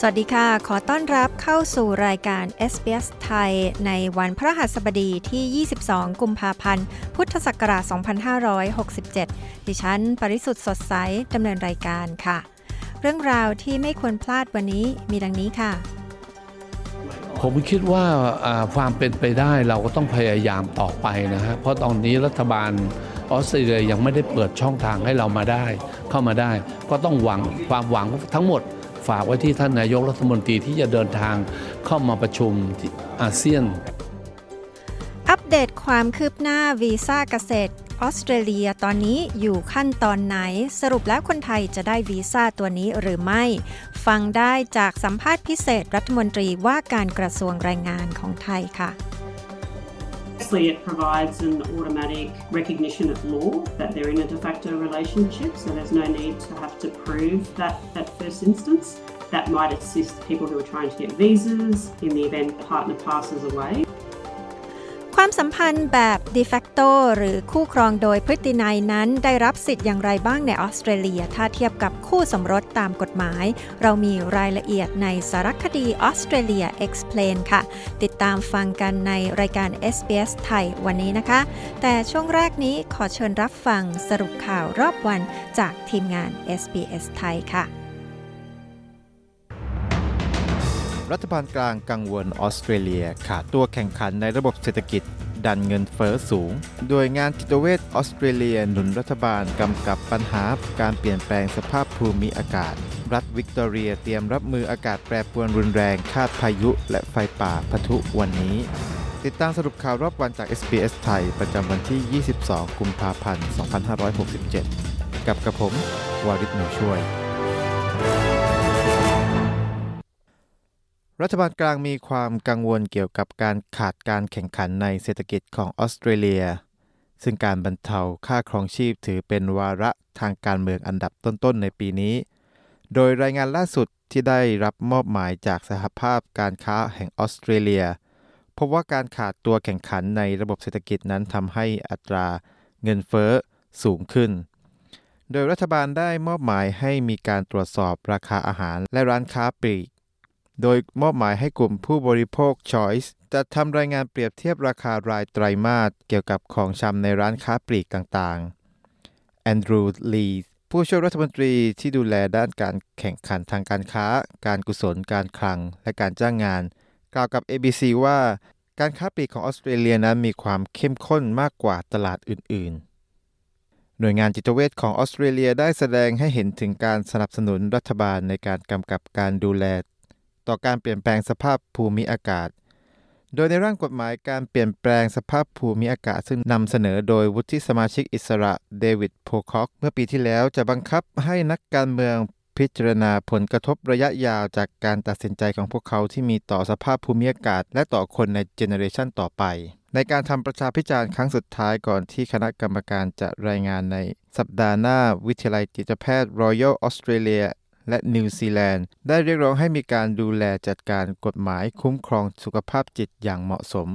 สวัสดีค่ะ ขอต้อนรับเข้าสู่รายการ SBS ไทย ในวันพระหัสบดีที่ 22 กุมภาพันธ์ พุทธศักราช 2567 ดิฉัน ปริสุทธ์สดใส ดำเนินรายการค่ะ เรื่องราวที่ไม่ควรพลาดวันนี้มีดังนี้ค่ะ ผมคิดว่าอ่าความเป็นไปได้เราก็ต้องพยายามต่อไปนะฮะ เพราะตอนนี้รัฐบาลออสเตรเลียยังไม่ได้เปิดช่องทางให้เรามาได้ เข้ามาได้ ก็ต้องหวังความหวังทั้งหมด ฝากไว้ที่ท่านนายกรัฐมนตรีที่จะเดินทางเข้ามาประชุมที่อาเซียน อัปเดตความคืบหน้าวีซ่าเกษตรออสเตรเลียตอนนี้อยู่ขั้นตอนไหน สรุปแล้วคนไทยจะได้วีซ่าตัวนี้หรือไม่ ฟังได้จากสัมภาษณ์พิเศษรัฐมนตรีว่าการกระทรวงแรงงานของไทยค่ะ Firstly, it provides an automatic recognition of law that they're in a de facto relationship, so there's no need to have to prove that at first instance. That might assist people who are trying to get visas in the event the partner passes away. ความสัมพันธ์แบบ de facto หรือคู่ครองโดยพฤตินัยนั้นได้รับสิทธิ์อย่างไรบ้างในออสเตรเลีย ถ้าเทียบกับคู่สมรสตามกฎหมาย เรามีรายละเอียดในสารคดี Australia Explain ค่ะ ติดตามฟังกันในรายการ SBS ไทยวันนี้นะคะ แต่ช่วงแรกนี้ขอเชิญรับฟังสรุปข่าวรอบวันจากทีมงาน SBS ไทยค่ะ รัฐบาลกลางกังวลออสเตรเลียขาดตัวแข่งขันในระบบเศรษฐกิจ ดันเงินเฟอ้อสูง โดยงานจิตเวชออสเตรเลียหนุนรัฐบาลกำกับปัญหาการเปลี่ยนแปลงสภาพภูมิอากาศ รัฐวิกตอเรียเตรียมรับมืออากาศแปรปรวนรุนแรงคาดพายุและไฟป่าปะทุวันนี้ ติดตามสรุปข่าวรอบวันจาก SBS ไทย ประจำวันที่ 22 กุมภาพันธ์ 2567 กับกระผม วาริศหนูช่วย รัฐบาลกลางมีความกังวลเกี่ยวกับการขาดการแข่งขันในเศรษฐกิจของออสเตรเลีย ซึ่งการบรรเทาค่าครองชีพถือเป็นวาระทางการเมืองอันดับต้นๆในปีนี้ โดยรายงานล่าสุดที่ได้รับมอบหมายจากสหภาพการค้าแห่งออสเตรเลีย พบว่าการขาดตัวแข่งขันในระบบเศรษฐกิจนั้นทำให้อัตราเงินเฟ้อสูงขึ้น โดยรัฐบาลได้มอบหมายให้มีการตรวจสอบราคาอาหารและร้านค้าปลีก โดยมอบหมายให้กลุ่มผู้บริโภค Choice จะทำรายงานเปรียบเทียบราคารายไตรมาสเกี่ยวกับของชำในร้านค้าปลีกต่างๆแอนดรูว์ลีผู้ช่วยรัฐมนตรีที่ดูแลด้านการแข่งขันทางการค้า การกุศล การคลัง และการจ้างงาน กล่าวกับ ABC ว่าการค้าปลีกของออสเตรเลียนั้นมีความเข้มข้นมากกว่าตลาดอื่น ๆ หน่วยงานจิตเวชของออสเตรเลียได้แสดงให้เห็นถึงการสนับสนุนรัฐบาลในการกำกับการดูแล ต่อการเปลี่ยนแปลงสภาพภูมิอากาศ โดยในร่างกฎหมายการเปลี่ยนแปลงสภาพภูมิอากาศ ซึ่งนำเสนอโดยวุฒิสมาชิกอิสระเดวิดโพคอกเมื่อปีที่แล้วจะบังคับให้นักการเมืองพิจารณาผลกระทบระยะยาวจากการตัดสินใจของพวกเขาที่มีต่อสภาพภูมิอากาศ และต่อคนในเจเนอเรชันต่อไป ในการทำประชาพิจารณ์ครั้งสุดท้ายก่อนที่คณะกรรมการจะรายงานในสัปดาห์หน้าวิทยาลัยจิตแพทย์ Royal Australia และนิวซีแลนด์ ได้เรียกร้องให้มีการดูแลจัดการกฎหมายคุ้มครองสุขภาพจิตอย่างเหมาะสม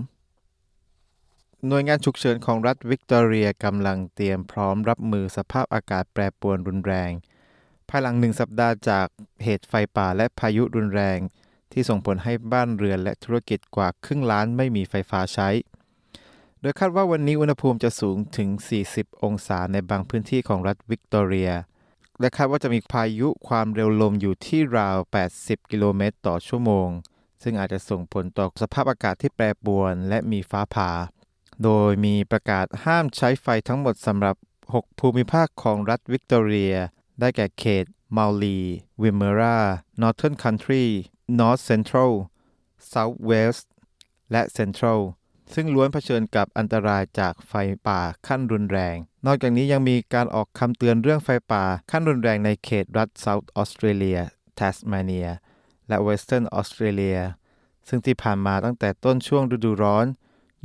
หน่วยงานฉุกเฉินของรัฐวิกตอเรียกำลังเตรียมพร้อมรับมือสภาพอากาศแปรปรวนรุนแรง ภายหลังหนึ่งสัปดาห์จากเหตุไฟป่าและพายุรุนแรง ที่ส่งผลให้บ้านเรือนและธุรกิจกว่าครึ่งล้านไม่มีไฟฟ้าใช้โดยคาดว่าวันนี้อุณหภูมิจะสูงถึง 40 องศาในบางพื้นที่ของรัฐวิกตอเรีย และคาดว่าจะมีพายุความเร็วลมอยู่ที่ราว 80 กิโลเมตรต่อชั่วโมง ซึ่งอาจจะส่งผลต่อสภาพอากาศที่แปรปรวนและมีฟ้าผ่า โดยมีประกาศห้ามใช้ไฟทั้งหมดสำหรับ 6 ภูมิภาคของรัฐวิกตอเรีย ได้แก่เขตมัลลีวิมเมรานอร์เทิร์นคันทรีนอร์ทเซ็นทรัลเซาท์เวสต์และเซ็นทรัล ซึ่งล้วนเผชิญกับอันตรายจากไฟป่าขั้นรุนแรง นอกจากนี้ยังมีการออกคำเตือนเรื่องไฟป่าขั้นรุนแรงในเขตรัฐเซาท์ออสเตรเลียแทสมาเนีย และเวสเทิร์นออสเตรเลีย ซึ่งที่ผ่านมาตั้งแต่ต้นช่วงฤดูร้อน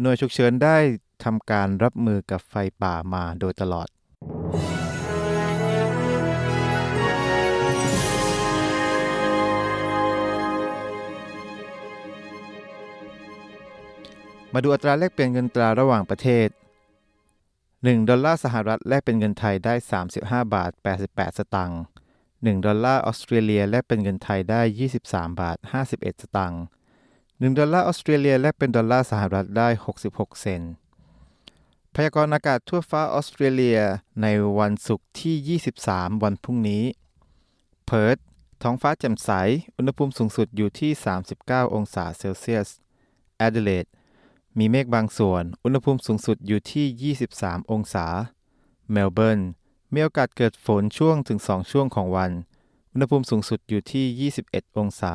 หน่วยฉุกเฉินได้ทำการรับมือกับไฟป่ามาโดยตลอด มาดูอัตราแลกเปลี่ยนเงินตราระหว่างประเทศ 1 ดอลลาร์สหรัฐแลกเป็นเงินไทยได้ 35 บาท 88 สตางค์ 1 ดอลลาร์ออสเตรเลียแลกเป็นเงินไทยได้ 23 บาท 51 สตางค์ 1 ดอลลาร์ออสเตรเลียแลกเป็นดอลลาร์สหรัฐได้ 66 เซนต์พยากรณ์อากาศทั่วฟ้าออสเตรเลียในวันศุกร์ที่ 23 วันพรุ่งนี้ เพิร์ธท้องฟ้าแจ่มใส อุณหภูมิสูงสุดอยู่ที่ 39 องศาเซลเซียสแอดเดเลด มีเมฆบางส่วน อุณหภูมิสูงสุดอยู่ที่ 23 องศา เมลเบิร์น มีโอกาสเกิดฝนช่วงถึง 2 ช่วงของวัน อุณหภูมิสูงสุดอยู่ที่ 21 องศา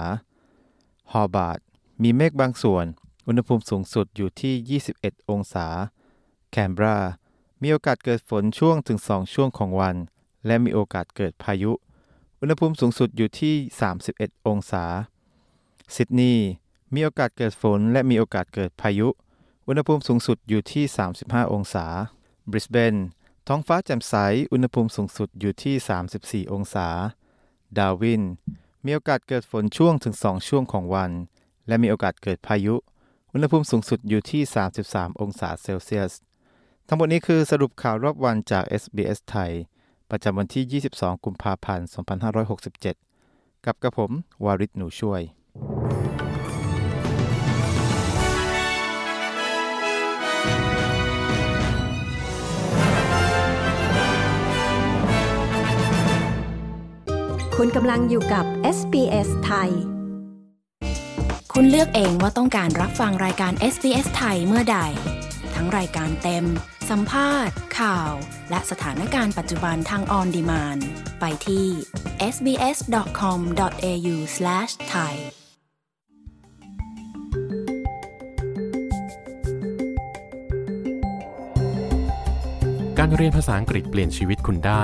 ฮอบาร์ต มีเมฆบางส่วน อุณหภูมิสูงสุดอยู่ที่ 21 องศา แคนเบรา มีโอกาสเกิดฝนช่วงถึง 2 ช่วงของวัน และมีโอกาสเกิดพายุ อุณหภูมิสูงสุดอยู่ที่ 31 องศา ซิดนีย์ มีโอกาสเกิดฝนและมีโอกาสเกิดพายุ อุณหภูมิสูงสุดอยู่ที่ 35 องศา บริสเบน ท้องฟ้าแจ่มใส อุณหภูมิสูงสุดอยู่ที่ 34 องศา ดาวิน มีโอกาสเกิดฝนช่วงถึง 2 ช่วงของวัน และมีโอกาสเกิดพายุ อุณหภูมิสูงสุดอยู่ที่ 33 องศาเซลเซียส ทั้งหมดนี้คือสรุปข่าวรอบวันจาก SBS ไทย ประจำวันที่ 22 กุมภาพันธ์ 2567 กับกระผม วาริศหนูช่วย คุณกำลังอยู่กับ SBS ไทย คุณเลือกเองว่าต้องการรับฟังรายการ SBS ไทยเมื่อใด ทั้งรายการเต็ม สัมภาษณ์ ข่าว และสถานการณ์ปัจจุบันทางออนดีมานไปที่ sbs.com.au/thai การเรียนภาษาอังกฤษเปลี่ยนชีวิตคุณได้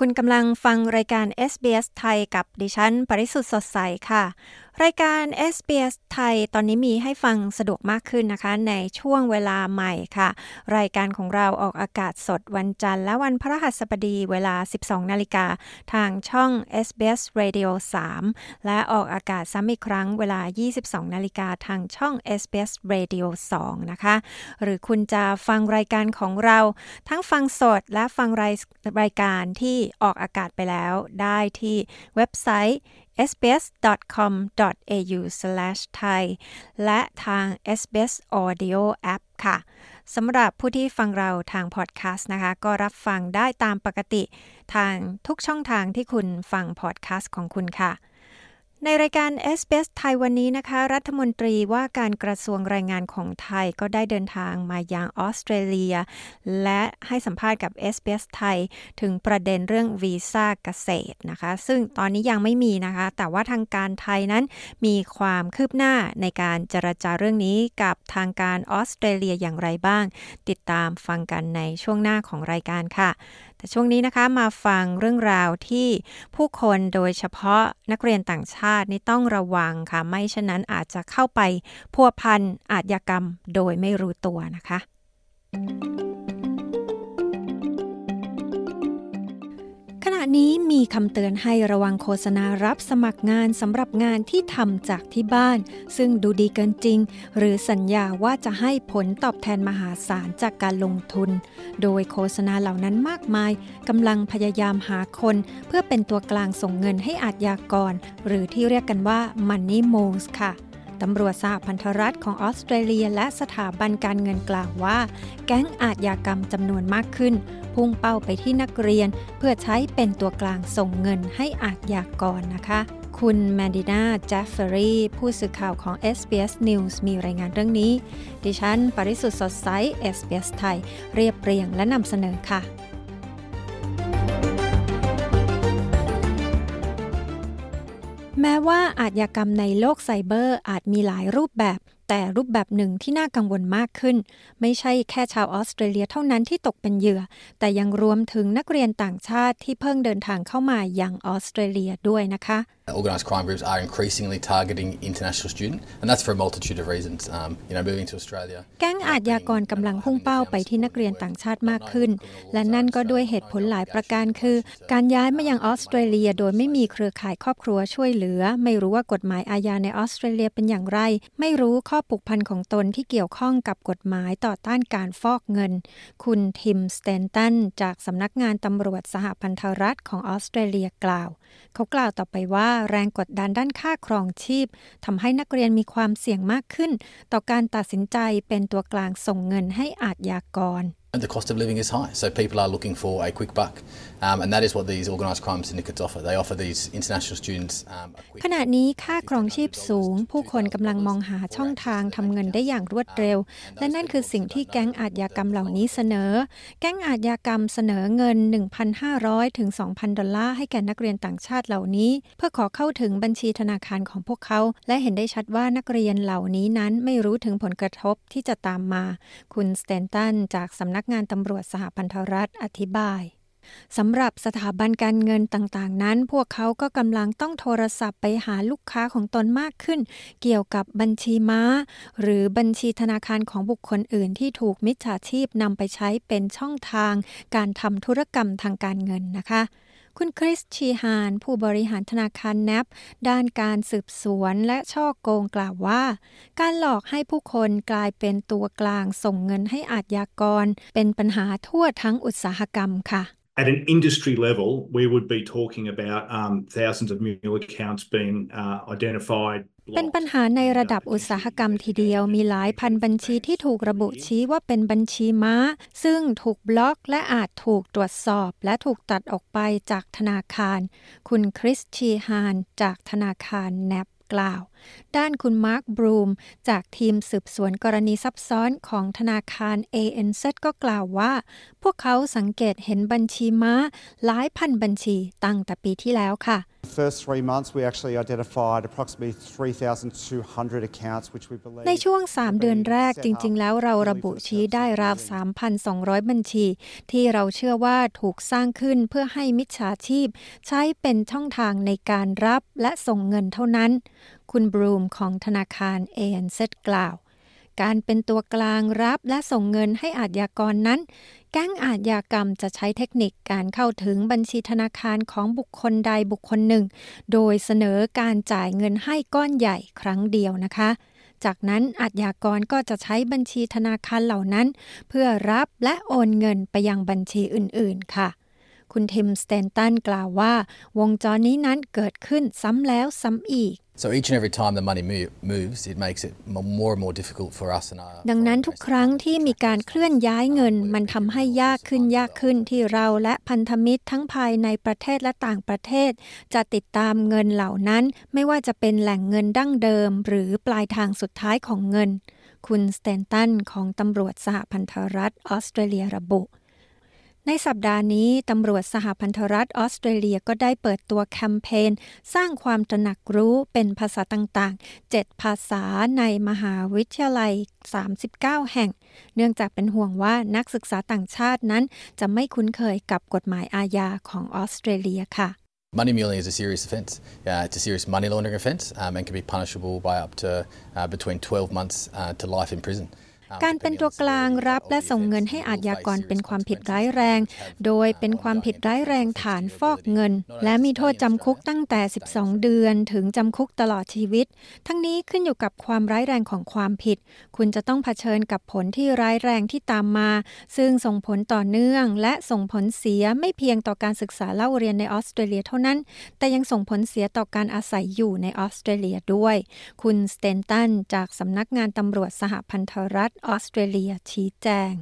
คุณกำลังฟังรายการ SBS ไทยกับดิฉัน ปริสุทธ์สดใสค่ะ รายการ SBS ไทยตอนนี้มีให้ฟังสะดวกมากขึ้นนะคะ ในช่วงเวลาใหม่ค่ะ รายการของเราออกอากาศสดวันจันทร์และวันพฤหัสบดีเวลา 12 นาฬิกา ทางช่อง SBS Radio 3 และออกอากาศซ้ำอีกครั้งเวลา 22 นาฬิกาทางช่อง SBS Radio 2 นะคะ หรือคุณจะฟังรายการของเรา ทั้งฟังสดและฟังรายรายการที่ออกอากาศไปแล้ว ได้ที่เว็บไซต์ sbs.com.au/thai และทาง SBS Audio App ค่ะสำหรับผู้ที่ฟังเราทางพอดแคสต์นะคะ ก็รับฟังได้ตามปกติ ทางทุกช่องทางที่คุณฟังพอดแคสต์ของคุณค่ะ ในรายการ s อ s ไทยวันนี้นะคะ รัฐมนตรีว่าการกระทรวงแรงงานของไทยก็ได้เดินทางมายังออสเตรเลีย และให้สัมภาษณ์กับ s อ s ไทย ถึงประเด็นเรื่องวีซ่าเกษตรนะคะ ซึ่งตอนนี้ยังไม่มีนะคะ แต่ว่าทางการไทยนั้นมีความคืบหน้าในการเจรจาเรื่องนี้กับทางการออสเตรเลียอย่างไรบ้าง ติดตามฟังกันในช่วงหน้าของรายการค่ะแต่ช่วงนี้นะคะมาฟังเรื่องราวที่ผู้คนโดยเฉพาะนักเรียนต่างชาตินี่ต้องระวังค่ะ ไม่เช่นนั้นอาจจะเข้าไปพัวพันอาชญากรรมโดยไม่รู้ตัวนะคะ ณะนี้มีคำเตือนให้ระวังโฆษณารับสมัครงานสำหรับงานที่ทำจากที่บ้าน ซึ่งดูดีเกินจริง หรือสัญญาว่าจะให้ผลตอบแทนมหาศาลจากการลงทุน โดยโฆษณาเหล่านั้นมากมายกำลังพยายามหาคน เพื่อเป็นตัวกลางส่งเงินให้อาชญากร หรือที่เรียกกันว่า Money Moves ค่ะ ตำรวจสหพันธรัฐของออสเตรเลียและสถาบันการเงินกล่าวว่า แก๊งอาชญากรรมจำนวนมากขึ้น พุ่งเป้าไปที่นักเรียน เพื่อใช้เป็นตัวกลางส่งเงินให้อาชญากรนะคะคุณแมดินาเจฟเฟอรีผู้สื่อข่าวของ SBS News มีรายงานเรื่องนี้ ดิฉัน ปริสุทธ์สดใส SBS ไทย เรียบเรียงและนำเสนอค่ะ แม้ว่าอาชญากรรมในโลกไซเบอร์อาจมีหลายรูปแบบ แต่รูปแบบหนึ่งที่น่ากังวลมากขึ้น ไม่ใช่แค่ชาวออสเตรเลียเท่านั้นที่ตกเป็นเหยื่อ แต่ยังรวมถึงนักเรียนต่างชาติที่เพิ่งเดินทางเข้ามาอย่างออสเตรเลียด้วยนะคะ Organised crime groups are increasingly targeting international students, and that's for a multitude of reasons. Um, you know, moving to Australia. แก๊งอาชญากรกำลังพุ่งเป้าไปที่นักเรียนต่างชาติมากขึ้น และนั่นก็ด้วยเหตุผลหลายประการคือ การย้ายมายังออสเตรเลีย โดยไม่มีเครือข่ายครอบครัวช่วยเหลือ ไม่รู้ว่ากฎหมายอาญาในออสเตรเลียเป็นอย่างไร ไม่รู้ข้อผูกพันของตนที่เกี่ยวข้องกับกฎหมายต่อต้านการฟอกเงิน คุณทิมสเตนตันจากสำนักงานตำรวจสหพันธรัฐของออสเตรเลียกล่าว เขากล่าวต่อไปว่าแรงกดดันด้านค่าครองชีพทำให้นักเรียนมีความเสี่ยงมากขึ้น ต่อการตัดสินใจเป็นตัวกลางส่งเงินให้อาจยากร the cost of living is high. So people are looking for a quick buck, um, and that is what these organised crime syndicates offer. They offer these international students um, a quick. ขณะนี้ค่าครองชีพสูง ผู้คนกำลังมองหาช่องทางทำเงินได้อย่างรวดเร็ว และนั่นคือสิ่งที่แก๊งอาชญากรรมเหล่านี้เสนอ แก๊งอาชญากรรมเสนอเงิน 1,500 ถึง 2,000 ดอลลาร์ให้แก่นักเรียนต่างชาติเหล่านี้ เพื่อขอเข้าถึงบัญชีธนาคารของพวกเขา และเห็นได้ชัดว่านักเรียนเหล่านี้นั้นไม่รู้ถึงผลกระทบที่จะตามมา คุณสเตนตันจากสำนักงานตำรวจสหพันธรัฐอธิบายสำหรับสถาบันการเงินต่างๆ นั้น พวกเขาก็กำลังต้องโทรศัพท์ไปหาลูกค้าของตนมากขึ้น เกี่ยวกับบัญชีม้า หรือบัญชีธนาคารของบุคคลอื่นที่ถูกมิจฉาชีพนำไปใช้เป็นช่องทาง การทำธุรกรรมทางการเงินนะคะ คุณคริสชีฮาน ผู้บริหารธนาคารแนบด้านการสืบสวนและช่อโกงกล่าวว่า การหลอกให้ผู้คนกลายเป็นตัวกลางส่งเงินให้อาชญากร เป็นปัญหาทั่วทั้งอุตสาหกรรมค่ะ At an industry level, we would be talking about um, thousands of mule accounts being uh, identified เป็นปัญหาในระดับอุตสาหกรรมทีเดียวมีหลายพันบัญชีที่ถูกระบุชี้ว่าเป็นบัญชีม้า ซึ่งถูกบล็อกและอาจถูกตรวจสอบ และถูกตัดออกไปจากธนาคาร คุณคริสชีฮานจากธนาคารแนบกล่าวด้านคุณมาร์คบรูม จากทีมสืบสวนกรณีซับซ้อนของธนาคาร ANZ ก็กล่าวว่า พวกเขาสังเกตเห็นบัญชีม้าหลายพันบัญชีตั้งแต่ปีที่แล้วค่ะ first three months, we actually identified approximately 3,200 accounts, which we believe. ในช่วง 3 เดือนแรกจริง ๆ แล้วเราระบุชี้ได้ราว 3,200 บัญชี ที่เราเชื่อว่าถูกสร้างขึ้นเพื่อให้มิจฉาชีพ ใช้เป็นช่องทางในการรับและส่งเงินเท่านั้น คุณบรูมของธนาคาร ANZ กล่าว การเป็นตัวกลางรับและส่งเงินให้อาชญากรนั้น แก๊งอาชญากรรมจะใช้เทคนิคการเข้าถึงบัญชีธนาคารของบุคคลใดบุคคลหนึ่ง โดยเสนอการจ่ายเงินให้ก้อนใหญ่ครั้งเดียวนะคะจากนั้นอาชญากรก็จะใช้บัญชีธนาคารเหล่านั้น เพื่อรับและโอนเงินไปยังบัญชีอื่น ๆ ค่ะ คุณทิมสเตนตันกล่าวว่า วงจรนี้นั้นเกิดขึ้นซ้ำแล้วซ้ำอีก So each and every time the money moves, it makes it more and more difficult for us and our. ดังนั้นทุกครั้งที่มีการเคลื่อนย้ายเงิน มันทำให้ยากขึ้นยากขึ้นที่เราและพันธมิตรทั้งภายในประเทศและต่างประเทศ จะติดตามเงินเหล่านั้น ไม่ว่าจะเป็นแหล่งเงินดั้งเดิม หรือปลายทางสุดท้ายของเงิน คุณสเตนตันของตำรวจสหพันธรัฐออสเตรเลียระบุ ในสัปดาห์นี้ ตำรวจสหพันธรัฐออสเตรเลียก็ได้เปิดตัวแคมเปญสร้างความตระหนักรู้เป็นภาษาต่างๆ 7 ภาษาในมหาวิทยาลัย 39 แห่ง เนื่องจากเป็นห่วงว่านักศึกษาต่างชาตินั้น จะไม่คุ้นเคยกับกฎหมายอาญาของออสเตรเลียค่ะ Money muling is a serious offence. Uh, it's a serious money laundering offence um, and can be punishable by up to uh, between 12 months uh, to life in prison. การเป็นตัวกลางรับและส่งเงินให้อาชญากรเป็นความผิดร้ายแรง โดยเป็นความผิดร้ายแรงฐานฟอกเงิน และมีโทษจำคุกตั้งแต่ 12 เดือน ถึงจำคุกตลอดชีวิต ทั้งนี้ขึ้นอยู่กับความร้ายแรงของความผิด คุณจะต้องเผชิญกับผลที่ร้ายแรงที่ตามมา ซึ่งส่งผลต่อเนื่อง และส่งผลเสียไม่เพียงต่อการศึกษาเล่าเรียนในออสเตรเลียเท่านั้น แต่ยังส่งผลเสียต่อการอาศัยอยู่ในออสเตรเลียด้วย คุณสเตนตันจากสำนักงานตำรวจสหพันธรัฐออสเตรเลียชี้แจง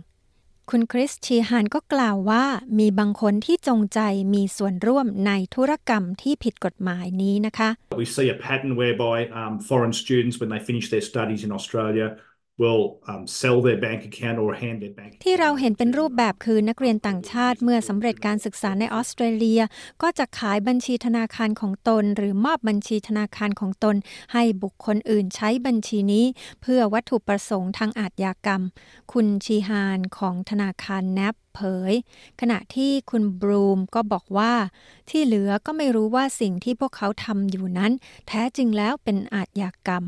คุณคริสชีฮานก็กล่าวว่ามีบางคนที่จงใจมีส่วนร่วมในธุรกรรมที่ผิดกฎหมายนี้นะคะ We see a pattern whereby um, foreign students, when they finish their studies in Australia, ที่เราเห็นเป็นรูปแบบคือนักเรียนต่างชาติเมื่อสำเร็จการศึกษาในออสเตรเลีย ก็จะขายบัญชีธนาคารของตน หรือมอบบัญชีธนาคารของตน ให้บุคคลอื่นใช้บัญชีนี้ เพื่อวัตถุประสงค์ทางอาทยากรรม คุณชีฮานของธนาคารแนบเผย ขณะที่คุณบรูมก็บอกว่า ที่เหลือก็ไม่รู้ว่าสิ่งที่พวกเขาทำอยู่นั้น แท้จริงแล้วเป็นอาทยากรรม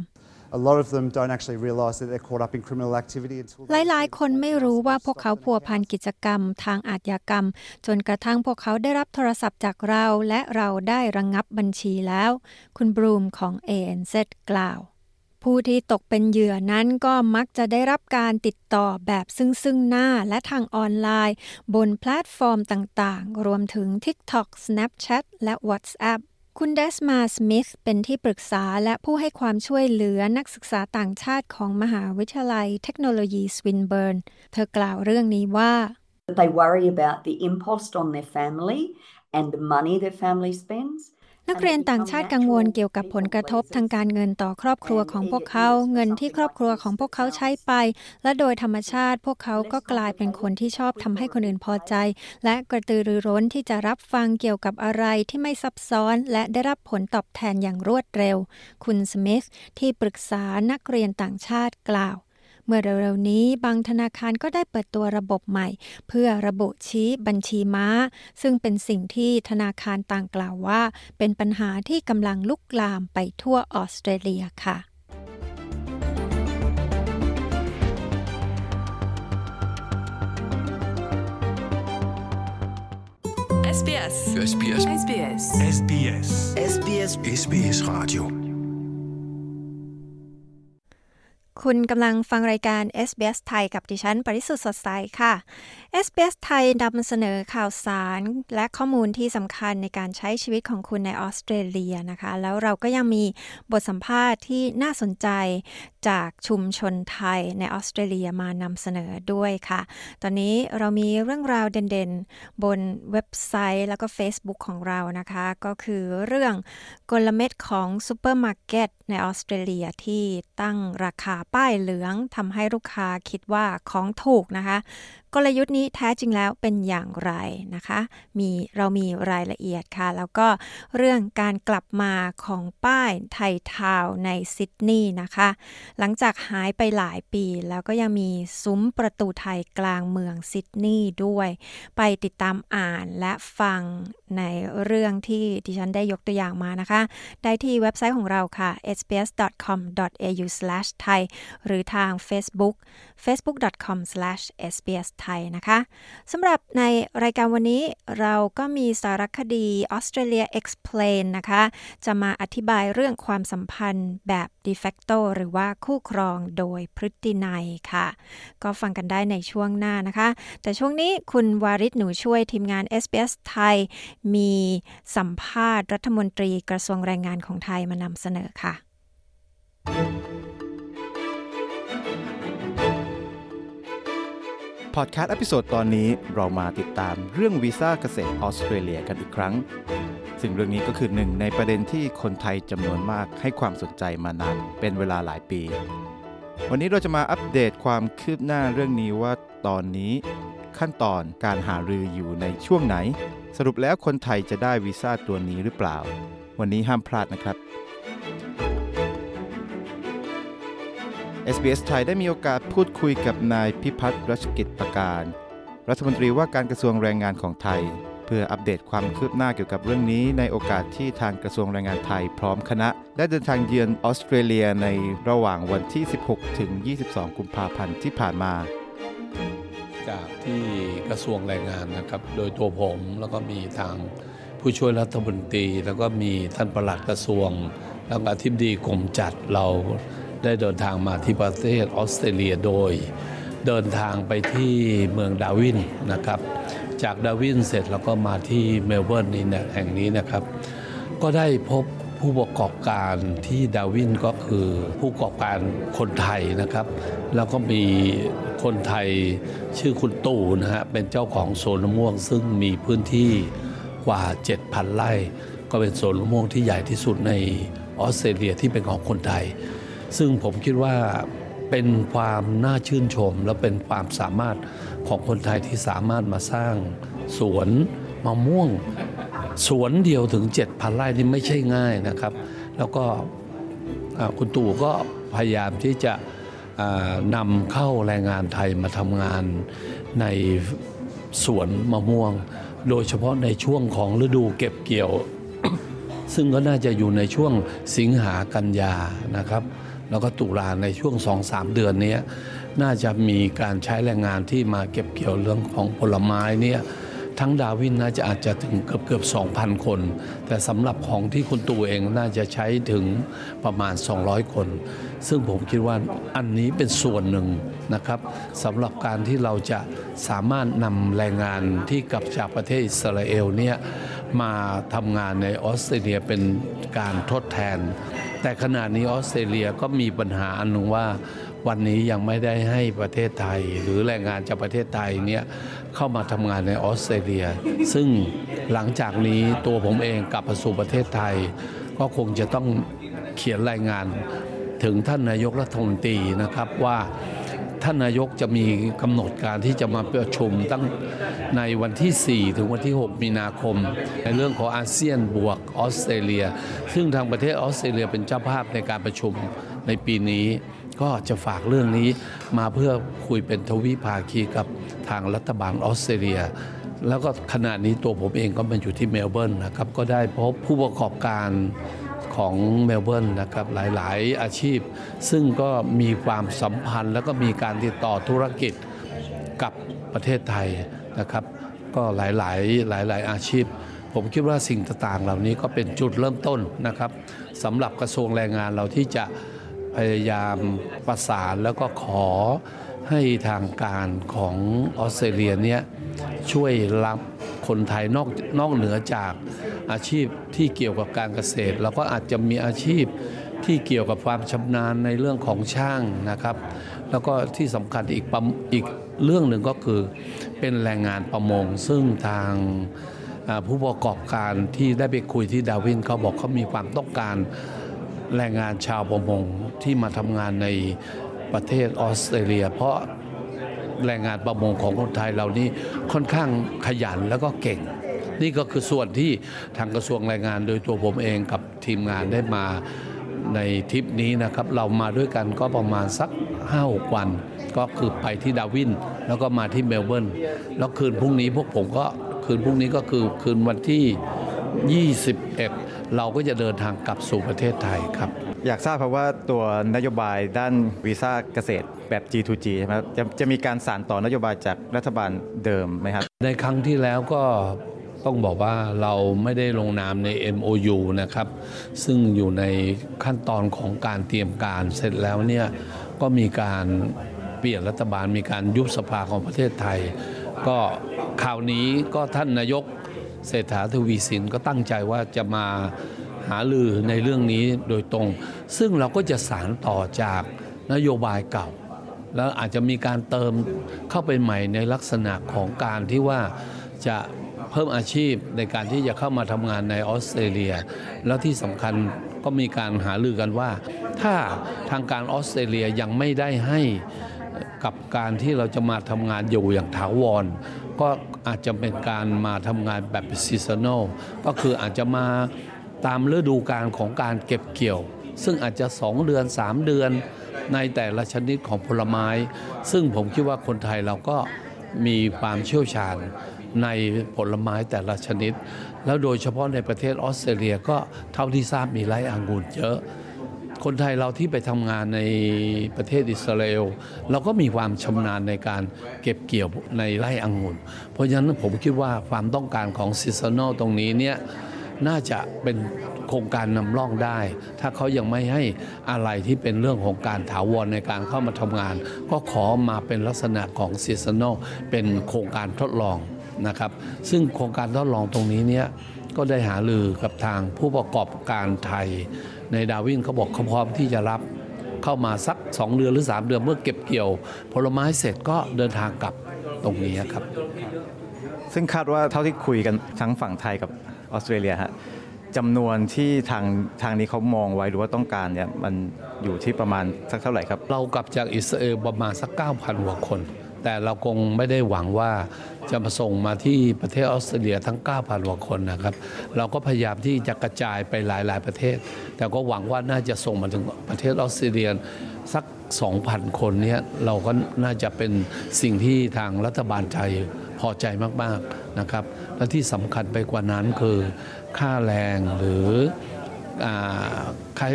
A lot of them don't actually realise that they're caught up in criminal activity until หลายๆ คนไม่รู้ว่าพวกเขาพัวพันกิจกรรมทางอาชญากรรม จนกระทั่งพวกเขาได้รับโทรศัพท์จากเรา และเราได้ระงงับบัญชีแล้ว คุณบรูมของ ANZ กล่าว ผู้ที่ตกเป็นเหยื่อนั้นก็มักจะได้รับการติดต่อแบบซึ่งซึ่งหน้าและทางออนไลน์ บนแพลตฟอร์มต่างๆ รวมถึง TikTok Snapchat และ WhatsApp คุณเดสมาสมิธเป็นที่ปรึกษาและผู้ให้ความช่วยเหลือนักศึกษาต่างชาติของมหาวิทยาลัยเทคโนโลยีสวินเบิร์น เธอกล่าวเรื่องนี้ว่า They worry about the impost on their family and the money their family spends. นักเรียนต่างชาติกังวลเกี่ยวกับผลกระทบทางการเงินต่อครอบครัวของพวกเขา เงินที่ครอบครัวของพวกเขาใช้ไป และโดยธรรมชาติพวกเขาก็กลายเป็นคนที่ชอบทำให้คนอื่นพอใจ และกระตือรือร้นที่จะรับฟังเกี่ยวกับอะไรที่ไม่ซับซ้อน และได้รับผลตอบแทนอย่างรวดเร็ว คุณสมิธที่ปรึกษานักเรียนต่างชาติกล่าว เมื่อเร็วๆนี้บางธนาคารก็ได้เปิดตัวระบบใหม่ เพื่อระบุชี้บัญชีม้า ซึ่งเป็นสิ่งที่ธนาคารต่างกล่าวว่า เป็นปัญหาที่กำลังลุกลามไปทั่วออสเตรเลียค่ะ SBS SBS SBS SBS SBS SBS Radio คุณกำลังฟังรายการ SBS ไทยกับดิฉัน ปริสุทธ์สดใสค่ะ SBS ไทยนำเสนอข่าวสารและข้อมูลที่สำคัญในการใช้ชีวิตของคุณในออสเตรเลียนะคะ แล้วเราก็ยังมีบทสัมภาษณ์ที่น่าสนใจจากชุมชนไทยในออสเตรเลียมานำเสนอด้วยค่ะ ตอนนี้เรามีเรื่องราวเด่นๆ บนเว็บไซต์แล้วก็ Facebook ของเรานะคะ ก็คือเรื่องกลเม็ดของซูเปอร์มาร์เก็ตในออสเตรเลียที่ตั้งราคาป้ายเหลืองทำให้ลูกค้าคิดว่าของถูกนะคะกลยุทธ์นี้แท้จริงแล้วเป็นอย่างไรนะคะ มีเรามีรายละเอียดค่ะ แล้วก็เรื่องการกลับมาของป้าย Thai Town ในซิดนีย์นะคะ หลังจากหายไปหลายปีแล้วก็ยังมีซุ้มประตูไทยกลางเมืองซิดนีย์ด้วย ไปติดตามอ่านและฟังในเรื่องที่ดิฉันได้ยกตัวอย่างมานะคะ ได้ที่เว็บไซต์ของเราค่ะ sbs.com.au/thai หรือทาง Facebook com espas facebook.com/sbsthai นะคะสำหรับในรายการวันนี้เราก็มีสารคดี Australia Explain นะคะ จะมาอธิบายเรื่องความสัมพันธ์แบบ de facto หรือว่าคู่ครองโดยพฤตินัยค่ะ ก็ฟังกันได้ในช่วงหน้านะคะ แต่ช่วงนี้คุณวาริศหนูช่วยทีมงาน SBS ไทย มีสัมภาษณ์รัฐมนตรีกระทรวงแรงงานของไทยมานำเสนอค่ะ พอดแคสต์ episode ตอนนี้เรามาติดตามเรื่องวีซ่าเกษตรออสเตรเลียกันอีกครั้ง ซึ่งเรื่องนี้ก็คือหนึ่งในประเด็นที่คนไทยจำนวนมากให้ความสนใจมานานเป็นเวลาหลายปี วันนี้เราจะมาอัปเดตความคืบหน้าเรื่องนี้ว่าตอนนี้ ขั้นตอนการหารืออยู่ในช่วงไหน สรุปแล้วคนไทยจะได้วีซ่าตัวนี้หรือเปล่า วันนี้ห้ามพลาดนะครับ SBS ไทยได้มีโอกาสพูดคุยกับนายพิพัฒน์รัชกิจประการ รัฐมนตรีว่าการกระทรวงแรงงานของไทย เพื่ออัปเดตความคืบหน้าเกี่ยวกับเรื่องนี้ ในโอกาสที่ทางกระทรวงแรงงานไทยพร้อมคณะได้เดินทางเยือนออสเตรเลียในระหว่างวันที่ 16 ถึง 22 กุมภาพันธ์ที่ผ่านมาจากที่กระทรวงแรงงานนะครับ โดยตัวผมแล้วก็มีทางผู้ช่วยรัฐมนตรี แล้วก็มีท่านประหลัดกระทรวงแล้วก็อธิบดีกรมจัดเรา ได้เดินทางมาที่ประเทศออสเตรเลียโดย เดินทางไปที่เมืองดาวินนะครับ จากดาวินเสร็จแล้วก็มาที่เมลเบิร์นนี่นะแห่งนี้นะครับ ก็ได้พบผู้ประกอบการที่ดาวินก็คือผู้ประกอบการคนไทยนะครับ แล้วก็มีคนไทยชื่อคุณตู่นะฮะเป็นเจ้าของสวนมะม่วง ซึ่งมีพื้นที่กว่า 7,000 ไร่ ก็เป็นสวนมะม่วงที่ใหญ่ที่สุดในออสเตรเลียที่เป็นของคนไทย ซึ่งผมคิดว่าเป็นความน่าชื่นชม และเป็นความสามารถของคนไทยที่สามารถมาสร้างสวนมะม่วง สวนเดียวถึง 7,000ไร่นี่ไม่ใช่ง่ายนะครับ แล้วก็คุณตู่ก็พยายามที่จะนำเข้าแรงงานไทยมาทำงานในสวนมะม่วง โดยเฉพาะในช่วงของฤดูเก็บเกี่ยว ซึ่งก็น่าจะอยู่ในช่วงสิงหากันยานะครับ แล้วก็ตุลาในช่วง 2-3 เดือนนี้น่าจะมีการใช้แรงงานที่มาเก็บเกี่ยวเรื่องของผลไม้เนี่ยทั้งดาวินน่าจะอาจจะถึงเกือบเกือบ2,000 คน แต่สำหรับของที่คุณตู่เองน่าจะใช้ถึงประมาณ 200 คน ซึ่งผมคิดว่าอันนี้เป็นส่วนหนึ่งนะครับสำหรับการที่เราจะสามารถนำแรงงานที่กลับจากประเทศอิสราเอลเนี่ย มาทำงานในออสเตรเลียเป็นการทดแทน แต่ขณะนี้ออสเตรเลียก็มีปัญหาอันหนึ่งว่าวันนี้ยังไม่ได้ให้ประเทศไทย หรือแรงงานจากประเทศไทยเนี่ยเข้ามาทำงานในออสเตรเลีย ซึ่งหลังจากนี้ตัวผมเองกลับมาสู่ประเทศไทย ก็คงจะต้องเขียนรายงานถึงท่านนายกรัฐมนตรีนะครับว่า ท่านนายกจะมีกำหนดการที่จะมาประชุมตั้งในวันที่ 4 ถึงวันที่ 6 มีนาคม ในเรื่องของอาเซียนบวกออสเตรเลีย ซึ่งทางประเทศออสเตรเลียเป็นเจ้าภาพในการประชุมในปีนี้ ก็จะฝากเรื่องนี้มาเพื่อคุยเป็นทวิภาคีกับทางรัฐบาลออสเตรเลียแล้วก็ขณะนี้ตัวผมเองก็มาอยู่ที่เมลเบิร์นนะครับ ก็ได้พบผู้ประกอบการ ของเมลเบิร์นนะครับหลาย ๆ อาชีพ ซึ่งก็มีความสัมพันธ์ แล้วก็มีการติดต่อธุรกิจกับประเทศไทยนะครับ ก็หลาย ๆ หลาย ๆ อาชีพ ผมคิดว่าสิ่งต่าง ๆ เหล่านี้ก็เป็นจุดเริ่มต้นนะครับสำหรับกระทรวงแรงงานเราที่จะพยายามประสานแล้วก็ขอให้ทางการของออสเตรเลียเนี่ยช่วยรับ คนไทยนอกนอกเหนือจากอาชีพที่เกี่ยวกับการเกษตรแล้วก็อาจจะมีอาชีพที่เกี่ยวกับความชำนาญในเรื่องของช่างนะครับ แล้วก็ที่สำคัญอีกอีกเรื่องหนึ่งก็คือเป็นแรงงานประมง ซึ่งทางผู้ประกอบการที่ได้ไปคุยที่ดาวินเขาบอกเขามีความต้องการแรงงานชาวประมงที่มาทำงานในประเทศออสเตรเลีย เพราะ แรงงานประมงของคนไทยเรานี่ค่อนข้างขยันแล้วก็เก่ง นี่ก็คือส่วนที่ทางกระทรวงแรงงานโดยตัวผมเองกับทีมงานได้มาในทริปนี้นะครับ เรามาด้วยกันก็ประมาณสัก5้าวัน ก็คือไปที่ดาวิน แล้วก็มาที่เมลเบิร์นแล้วคืนพรุ่งนี้พวกผมก็คืนพรุ่งนี้ก็คือคืนวันที่ 21 เราก็จะเดินทางกลับสู่ประเทศไทยครับ อยากทราบครับว่าตัวนโยบายด้านวีซ่าเกษตร แบบ G2G ใช่ไหมครับจะจะมีการสานต่อนโยบายจากรัฐบาลเดิมไหมครับ ในครั้งที่แล้วก็ต้องบอกว่าเราไม่ได้ลงนามใน MOU นะครับ ซึ่งอยู่ในขั้นตอนของการเตรียมการเสร็จแล้วเนี่ยก็มีการเปลี่ยนรัฐบาลมีการยุบสภาของประเทศไทย ก็คราวนี้ก็ท่านนายกเศรษฐาทวีสินก็ตั้งใจว่าจะมาหาลือในเรื่องนี้โดยตรง ซึ่งเราก็จะสารต่อจากนโยบายเก่า แล้วอาจจะมีการเติมเข้าไปใหม่ในลักษณะของการที่ว่าจะเพิ่มอาชีพในการที่จะเข้ามาทำงานในออสเตรเลีย แล้วที่สำคัญก็มีการหาลือกันว่า ถ้าทางการออสเตรเลียยังไม่ได้ให้กับการที่เราจะมาทำงานอยู่อย่างถาวร ก็อาจจะเป็นการมาทำงานแบบ seasonal ก็คืออาจจะมาตามฤดูกาลของการเก็บเกี่ยว ซึ่งอาจจะ 2 เดือน 3 เดือน ในแต่ละชนิดของผลไม้ ซึ่งผมคิดว่าคนไทยเราก็มีความเชี่ยวชาญในผลไม้แต่ละชนิด แล้วโดยเฉพาะในประเทศออสเตรเลียก็เท่าที่ทราบมีไร่องุ่นเยอะ คนไทยเราที่ไปทำงานในประเทศอิสราเอลเราก็มีความชำนาญในการเก็บเกี่ยวในไร่องุ่น เพราะฉะนั้นผมคิดว่าความต้องการของซีซันอลตรงนี้เนี่ย น่าจะเป็นโครงการนำร่องได้ ถ้าเขายังไม่ให้อะไรที่เป็นเรื่องของการถาวรในการเข้ามาทำงาน ก็ขอมาเป็นลักษณะของซีซันอลเป็นโครงการทดลองนะครับ ซึ่งโครงการทดลองตรงนี้เนี่ยก็ได้หาลือกับทางผู้ประกอบการไทย ในดาวินเขาบอกเขาพร้อมที่จะรับเข้ามาสัก 2 เดือนหรือ 3 เดือนเมื่อเก็บเกี่ยว ผลไม้เสร็จก็เดินทางกลับตรงนี้ครับ ซึ่งคาดว่าเท่าที่คุยกันทั้งฝั่งไทยกับ ออสเตรเลียฮะจำนวนที่ทางทางนี้เขามองไว้หรือว่าต้องการเนี่ยมันอยู่ที่ประมาณสักเท่าไหร่ครับ เรากลับจากอิสราเอลประมาณสัก 9,000กว่าคน แต่เราคงไม่ได้หวังว่าจะมาส่งมาที่ประเทศออสเตรเลียทั้ง 9,000กว่าคนนะครับ เราก็พยายามที่จะกระจายไปหลาย ๆ ประเทศ แต่ก็หวังว่าน่าจะส่งมาถึงประเทศออสเตรเลียสัก 2,000 คนเนี้เราก็น่าจะเป็นสิ่งที่ทางรัฐบาลไทย พอใจมากๆนะครับ และที่สำคัญไปกว่านั้นคือค่าแรงหรือค่า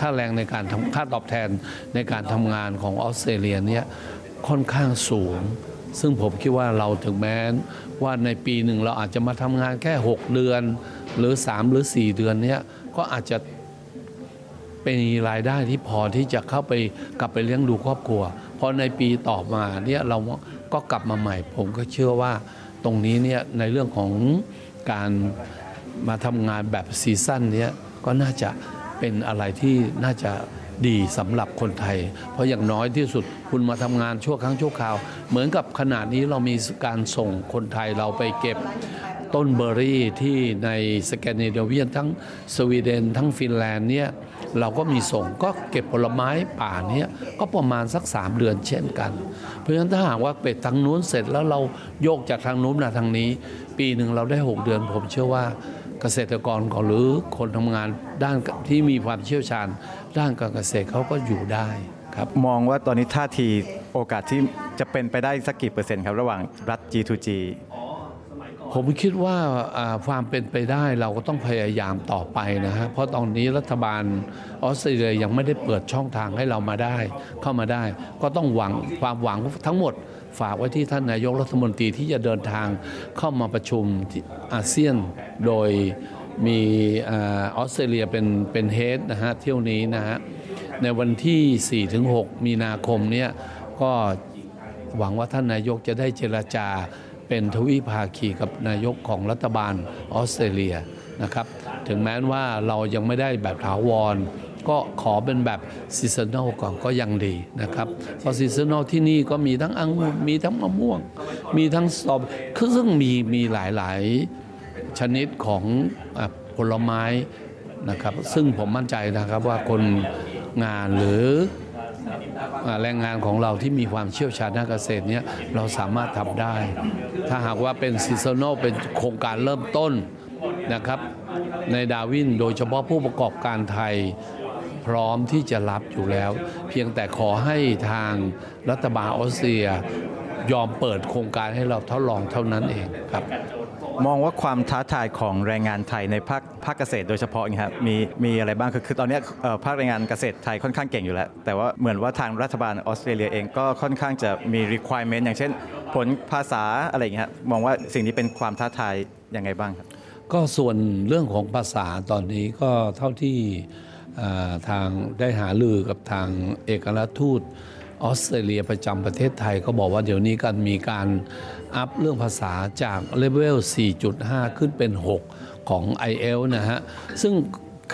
ค่าแรงในการทำค่าตอบแทนในการทำงานของออสเตรเลียเนี่ยค่อนข้างสูง ซึ่งผมคิดว่าเราถึงแม้ว่าในปีหนึ่งเราอาจจะมาทำงานแค่ 6 เดือน หรือ 3 หรือ 4 เดือนเนี้ยก็อาจจะเป็นรายได้ที่พอที่จะเข้าไปกลับไปเลี้ยงดูครอบครัวพอในปีต่อมาเนี่ยเรา ก็กลับมาใหม่ ผมก็เชื่อว่าตรงนี้เนี่ยในเรื่องของการมาทำงานแบบซีซั่นนี้ก็น่าจะเป็นอะไรที่น่าจะดีสำหรับคนไทย เพราะอย่างน้อยที่สุดคุณมาทำงานชั่วครั้งชั่วคราว เหมือนกับขนาดนี้เรามีการส่งคนไทยเราไปเก็บต้นเบอร์รี่ที่ในสแกนดิเนเวียนทั้งสวีเดนทั้งฟินแลนด์เนี่ย เราก็มีส่งก็เก็บผลไม้ป่านี้ก็ประมาณสัก 3 เดือนเช่นกัน เพราะฉะนั้นถ้าหากว่าเป็ดทางนู้นเสร็จแล้วเราโยกจากทางนู้นมาทางนี้ ปีหนึ่งเราได้ 6 เดือน ผมเชื่อว่าเกษตรกรก็หรือคนทำงานด้านที่มีความเชี่ยวชาญ ด้านการเกษตรเขาก็อยู่ได้ครับมองว่าตอนนี้ท่าทีโอกาสที่จะเป็นไปได้สักกี่เปอร์เซ็นต์ครับ ระหว่างรัฐ G2G ผมคิดว่าความเป็นไปได้เราก็ต้องพยายามต่อไปนะฮะเพราะตอนนี้รัฐบาลออสเตรเลียยังไม่ได้เปิดช่องทางให้เรามาได้ เข้ามาได้ ก็ต้องหวังความหวังทั้งหมด ฝากไว้ที่ท่านนายกรัฐมนตรีที่จะเดินทางเข้ามาประชุมอาเซียนโดยมีออสเตรเลียเป็นเป็นเฮดนะฮะเที่ยวนี้นะฮะในวันที่ 4-6 มีนาคมเนี่ยก็หวังว่าท่านนายกจะได้เจรจา เป็นทวิภาคีกับนายกของรัฐบาลออสเตรเลียนะครับถึงแม้ว่าเรายังไม่ได้แบบถาวร ก็ขอเป็นแบบ seasonal ก่อนก็ยังดีนะครับเพราะ seasonal ที่นี่ก็มีทั้งองุ่นมีทั้งมะม่วง มีทั้งสตรอว์เบคือร์รีซึ่งมีมีหลายๆชนิดของผลไม้นะครับซึ่งผมมั่นใจนะครับว่าคนงานหรือ แรงงานของเราที่มีความเชี่ยวชาญด้านเกษตรเนี้ยเราสามารถทำได้ ถ้าหากว่าเป็น seasonal เป็นโครงการเริ่มต้นนะครับในดาร์วินโดยเฉพาะผู้ประกอบการไทยพร้อมที่จะรับอยู่แล้ว เพียงแต่ขอให้ทางรัฐบาลออสเตรเลียยอมเปิดโครงการให้เราทดลองเท่านั้นเองครับ มองว่าความท้าทายของแรงงานไทยในภาคภาคเกษตรโดยเฉพาะครับมีมีอะไรบ้างคือคือตอนนี้ภาคแรงงานเกษตรไทยค่อนข้างเก่งอยู่แล้ว แต่ว่าเหมือนว่าทางรัฐบาลออสเตรเลียเองก็ค่อนข้างจะมี requirement อย่างเช่น ผลภาษาอะไรอย่างเงี้ยมองว่าสิ่งนี้เป็นความท้าทายยังไงบ้างครับก็ส่วนเรื่องของภาษาตอนนี้ก็เท่าที่ทางได้หาลือกับทางเอกอัครทูต ออสเตรเลียประจำประเทศไทยก็บอกว่าเดี๋ยวนี้กันมีการอัพเรื่องภาษาจากเลเวล 4.5 ขึ้นเป็น 6 ของ IELTS นะฮะ ซึ่ง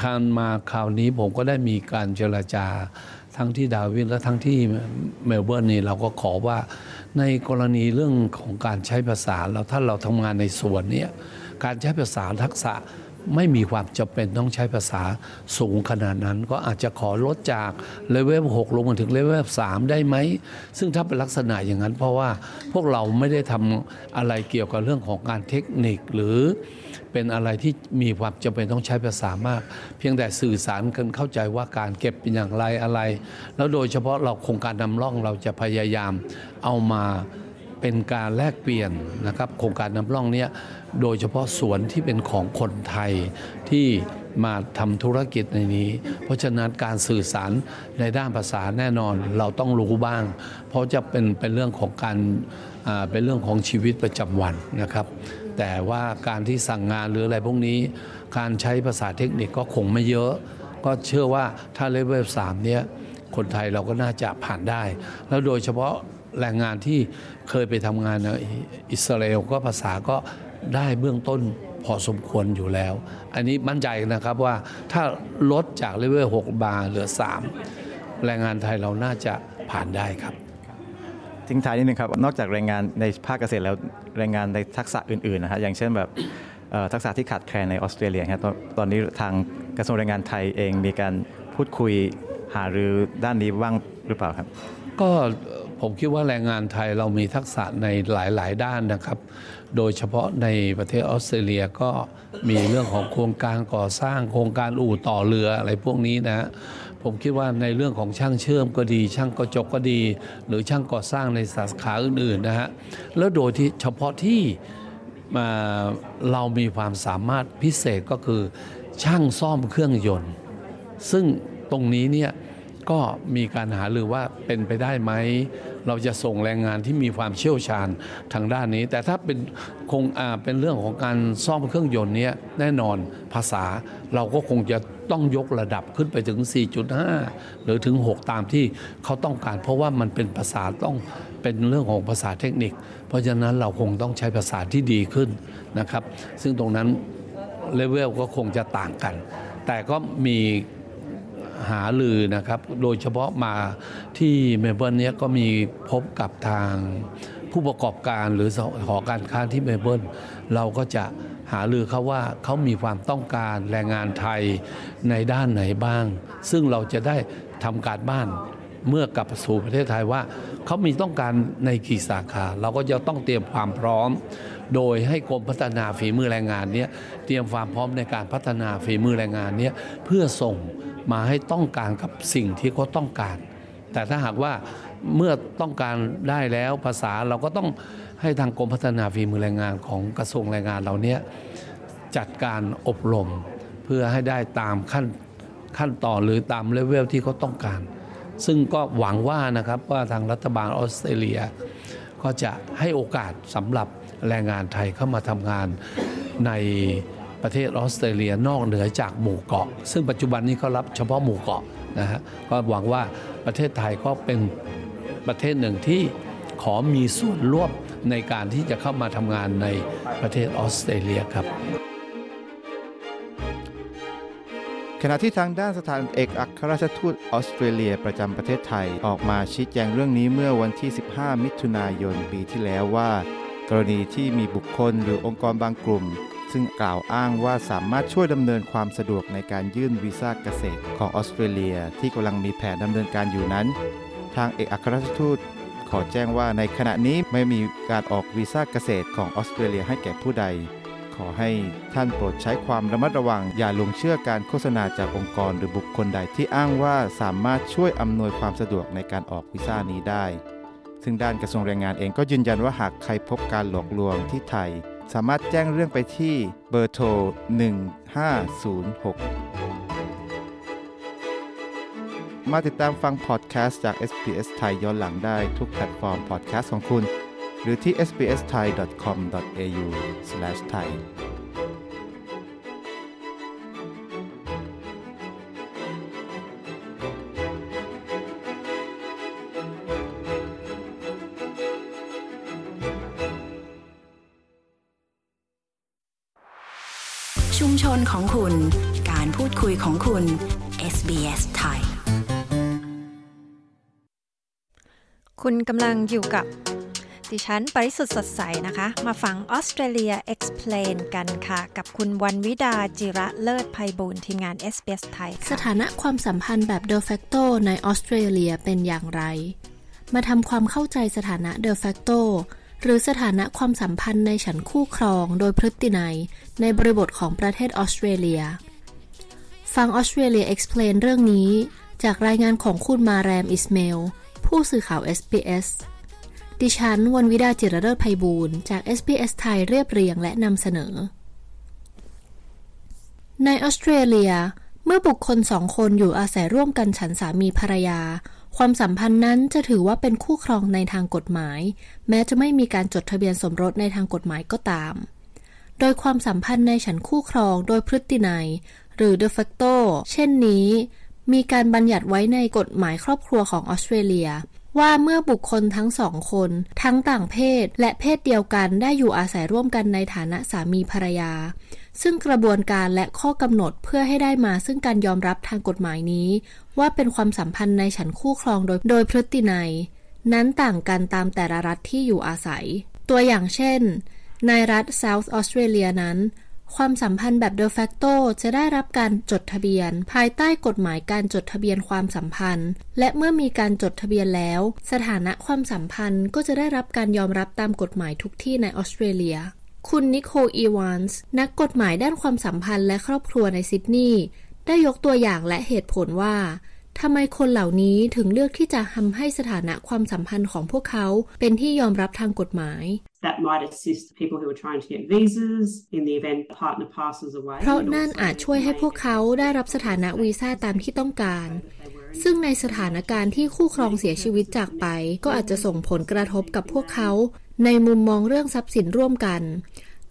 การมาคราวนี้ผมก็ได้มีการเจรจาทั้งที่ดาร์วินและทั้งที่เมลเบิร์นนี่เราก็ขอว่าในกรณีเรื่องของการใช้ภาษาเราถ้าเราทำงานในส่วนนี้การใช้ภาษาทักษะ ไม่มีความจำเป็นต้องใช้ภาษาสูงขนาดนั้น ก็อาจจะขอลดจากเลเวล6ลงมาถึงเลเวล3ได้ไหม ซึ่งถ้าเป็นลักษณะอย่างนั้น เพราะว่าพวกเราไม่ได้ทำอะไรเกี่ยวกับเรื่องของการเทคนิคหรือเป็นอะไรที่มีความจำเป็นต้องใช้ภาษามาก เพียงแต่สื่อสารกันเข้าใจว่าการเก็บเป็นอย่างไรอะไร แล้วโดยเฉพาะเราโครงการนำร่องเราจะพยายามเอามาเเป็นการแลกเปลี่ยนนะครับโครงการนำร่องเนี้ย โดยเฉพาะสวนที่เป็นของคนไทยที่มาทำธุรกิจในนี้ เพราะฉะนั้นการสื่อสารในด้านภาษาแน่นอนเราต้องรู้บ้าง เพราะจะเป็นเป็นเรื่องของการเป็นเรื่องของชีวิตประจำวันนะครับ แต่ว่าการที่สั่งงานหรืออะไรพวกนี้ การใช้ภาษาเทคนิคก็คงไม่เยอะ ก็เชื่อว่าถ้าเลเวลสามเนี้ยคนไทยเราก็น่าจะผ่านได้ แล้วโดยเฉพาะแรงงานที่เคยไปทำงานในอิสราเอลก็ภาษาก็ ได้เบื้องต้นพอสมควรอยู่แล้ว อันนี้มั่นใจนะครับว่าถ้าลดจากเลเวล6บาร์เหลือ 3 แรงงานไทยเราน่าจะผ่านได้ครับ ทิ้งท้ายนิดนึงครับ นอกจากแรงงานในภาคเกษตรแล้วแรงงานในทักษะอื่นๆนะฮะอย่างเช่นแบบทักษะที่ขาดแคลนในออสเตรเลียครับตอนนี้ทางกระทรวงแรงงานไทยเองมีการพูดคุยหารือด้านนี้บ้างหรือเปล่าครับ ก็ผมคิดว่าแรงงานไทยเรามีทักษะในหลาย ๆ ด้านนะครับ โดยเฉพาะในประเทศออสเตรเลียก็มีเรื่องของโครงการก่อสร้างโครงการอู่ต่อเรืออะไรพวกนี้นะ ผมคิดว่าในเรื่องของช่างเชื่อมก็ดี ช่างกระจกก็ดี หรือช่างก่อสร้างในสาขาอื่นๆนะฮะแล้วโดยที่เฉพาะที่มาเรามีความสามารถพิเศษก็คือช่างซ่อมเครื่องยนต์ ซึ่งตรงนี้เนี่ยก็มีการหาหรือว่าเป็นไปได้ไหม เราจะส่งแรงงานที่มีความเชี่ยวชาญทางด้านนี้ แต่ถ้าเป็นคงเป็นเรื่องของการซ่อมเครื่องยนต์นี้แน่นอนภาษาเราก็คงจะต้องยกระดับขึ้นไปถึง 4.5 หรือถึง 6 ตามที่เขาต้องการ เพราะว่ามันเป็นภาษาต้องเป็นเรื่องของภาษาเทคนิค เพราะฉะนั้นเราคงต้องใช้ภาษาที่ดีขึ้นนะครับ ซึ่งตรงนั้นเลเวลก็คงจะต่างกัน แต่ก็มี หาลือนะครับ โดยเฉพาะมาที่เมลเบิร์นนี้ยก็มีพบกับทางผู้ประกอบการหรือหอการค้าที่เมลเบิร์นเราก็จะหาลือเขาว่าเขามีความต้องการแรงงานไทยในด้านไหนบ้าง ซึ่งเราจะได้ทำการบ้านเมื่อกลับสู่ประเทศไทยว่าเขามีต้องการในกี่สาขา เราก็จะต้องเตรียมความพร้อม โดยให้กรมพัฒนาฝีมือแรงงานเนี้ยเตรียมความพร้อมในการพัฒนาฝีมือแรงงานเนี้ยเพื่อส่ง มาให้ต้องการกับสิ่งที่เขาต้องการ แต่ถ้าหากว่าเมื่อต้องการได้แล้วภาษาเราก็ต้องให้ทางกรมพัฒนาฝีมือแรงงานของกระทรวงแรงงานเราเนี้ยจัดการอบรมเพื่อให้ได้ตามขั้นขั้นต่อหรือตามเลเวลที่เขาต้องการ ซึ่งก็หวังว่านะครับว่าทางรัฐบาลออสเตรเลีย ก็จะให้โอกาสสำหรับแรงงานไทยเข้ามาทำงานใน ประเทศออสเตรเลียนอกเหนือจากหมู่เกาะ ซึ่งปัจจุบันนี้เขารับเฉพาะหมู่เกาะนะฮะก็หวังว่าประเทศไทยก็เป็นประเทศหนึ่งที่ขอมีส่วนร่วมในการที่จะเข้ามาทำงานในประเทศออสเตรเลียครับขณะที่ทางด้านสถานเอกอัครราชทูตออสเตรเลียประจำประเทศไทย ออกมาชี้แจงเรื่องนี้เมื่อวันที่ 15 มิถุนายนปีที่แล้วว่า กรณีที่มีบุคคลหรือองค์กรบางกลุ่ม ซึ่งกล่าวอ้างว่าสามารถช่วยดำเนินความสะดวกในการยื่นวีซ่าเกษตรของออสเตรเลียที่กำลังมีแผนดำเนินการอยู่นั้น ทางเอกอัครราชทูตขอแจ้งว่าในขณะนี้ไม่มีการออกวีซ่าเกษตรของออสเตรเลียให้แก่ผู้ใด ขอให้ท่านโปรดใช้ความระมัดระวัง อย่าลงเชื่อการโฆษณาจากองค์กรหรือบุคคลใดที่อ้างว่าสามารถช่วยอำนวยความสะดวกในการออกวีซ่านี้ได้ ซึ่งด้านกระทรวงแรงงานเองก็ยืนยันว่าหากใครพบการหลอกลวงที่ไทย สามารถแจ้งเรื่องไปที่เบอร์โทร 1506 มาติดตามฟังพอดแคสต์จาก SBS ไทยย้อนหลังได้ทุกแพลตฟอร์มพอดแคสต์ของคุณ หรือที่ sbs.com.au/thai ของคุณ การพูดคุยของคุณ SBS ไทย คุณกำลังอยู่กับ ดิฉันปริสุทธ์สดใสนะคะ มาฟังออสเตรเลีย Explain กันค่ะ กับคุณวันวิดาจิระเลิศภัยบูรณ์ทีมงาน SBS ไทย สถานะความสัมพันธ์แบบ de facto ในออสเตรเลียเป็นอย่างไร มาทำความเข้าใจสถานะ de facto หรือสถานะความสัมพันธ์ในฉันคู่ครองโดยพฤตินัย ในบริบทของประเทศออสเตรเลีย ฟังออสเตรเลีย explain เรื่องนี้ จากรายงานของคุณมาแรมอิสเมล ผู้สื่อข่าว SBS ดิฉันวันวิดาจิรเลิศไพบูรณ์จาก SBS ไทยเรียบเรียงและนำเสนอ ในออสเตรเลีย เมื่อบุคคลสองคนอยู่อาศัยร่วมกันฉันสามีภรรยา ความสัมพันธ์นั้นจะถือว่าเป็นคู่ครองในทางกฎหมาย แม้จะไม่มีการจดทะเบียนสมรสในทางกฎหมายก็ตาม โดยความสัมพันธ์ในฉันคู่ครองโดยพฤตินัย หรือ de facto เช่นนี้ มีการบัญญัติไว้ในกฎหมายครอบครัวของออสเตรเลีย ว่าเมื่อบุคคลทั้งสองคน ทั้งต่างเพศ และเพศเดียวกันได้อยู่อาศัยร่วมกันในฐานะสามีภรรยา ซึ่งกระบวนการและข้อกำหนดเพื่อให้ได้มาซึ่งการยอมรับทางกฎหมายนี้ ว่าเป็นความสัมพันธ์ในฉันคู่ครองโดยโดยพฤตินัย นั้นต่างกันตามแต่ละรัฐที่อยู่อาศัย ตัวอย่างเช่น ในรัฐ South Australia นั้น ความสัมพันธ์แบบ de facto จะได้รับการจดทะเบียน ภายใต้กฎหมายการจดทะเบียนความสัมพันธ์ และเมื่อมีการจดทะเบียนแล้ว สถานะความสัมพันธ์ก็จะได้รับการยอมรับตามกฎหมายทุกที่ในออสเตรเลียคุณนิโคลอีวานส์นักกฎหมายด้านความสัมพันธ์และครอบครัวในซิดนีย์ ได้ยกตัวอย่างและเหตุผลว่าทำไมคนเหล่านี้ถึงเลือกที่จะทำให้สถานะความสัมพันธ์ของพวกเขาเป็นที่ยอมรับทางกฎหมาย That might assist people who are trying to get visas in the event the partner passes away. เพราะนั่นอาจช่วยให้พวกเขาได้รับสถานะวีซ่าตามที่ต้องการ ซึ่งในสถานการณ์ที่คู่ครองเสียชีวิตจากไป ก็อาจจะส่งผลกระทบกับพวกเขา ในมุมมองเรื่องทรัพย์สินร่วมกัน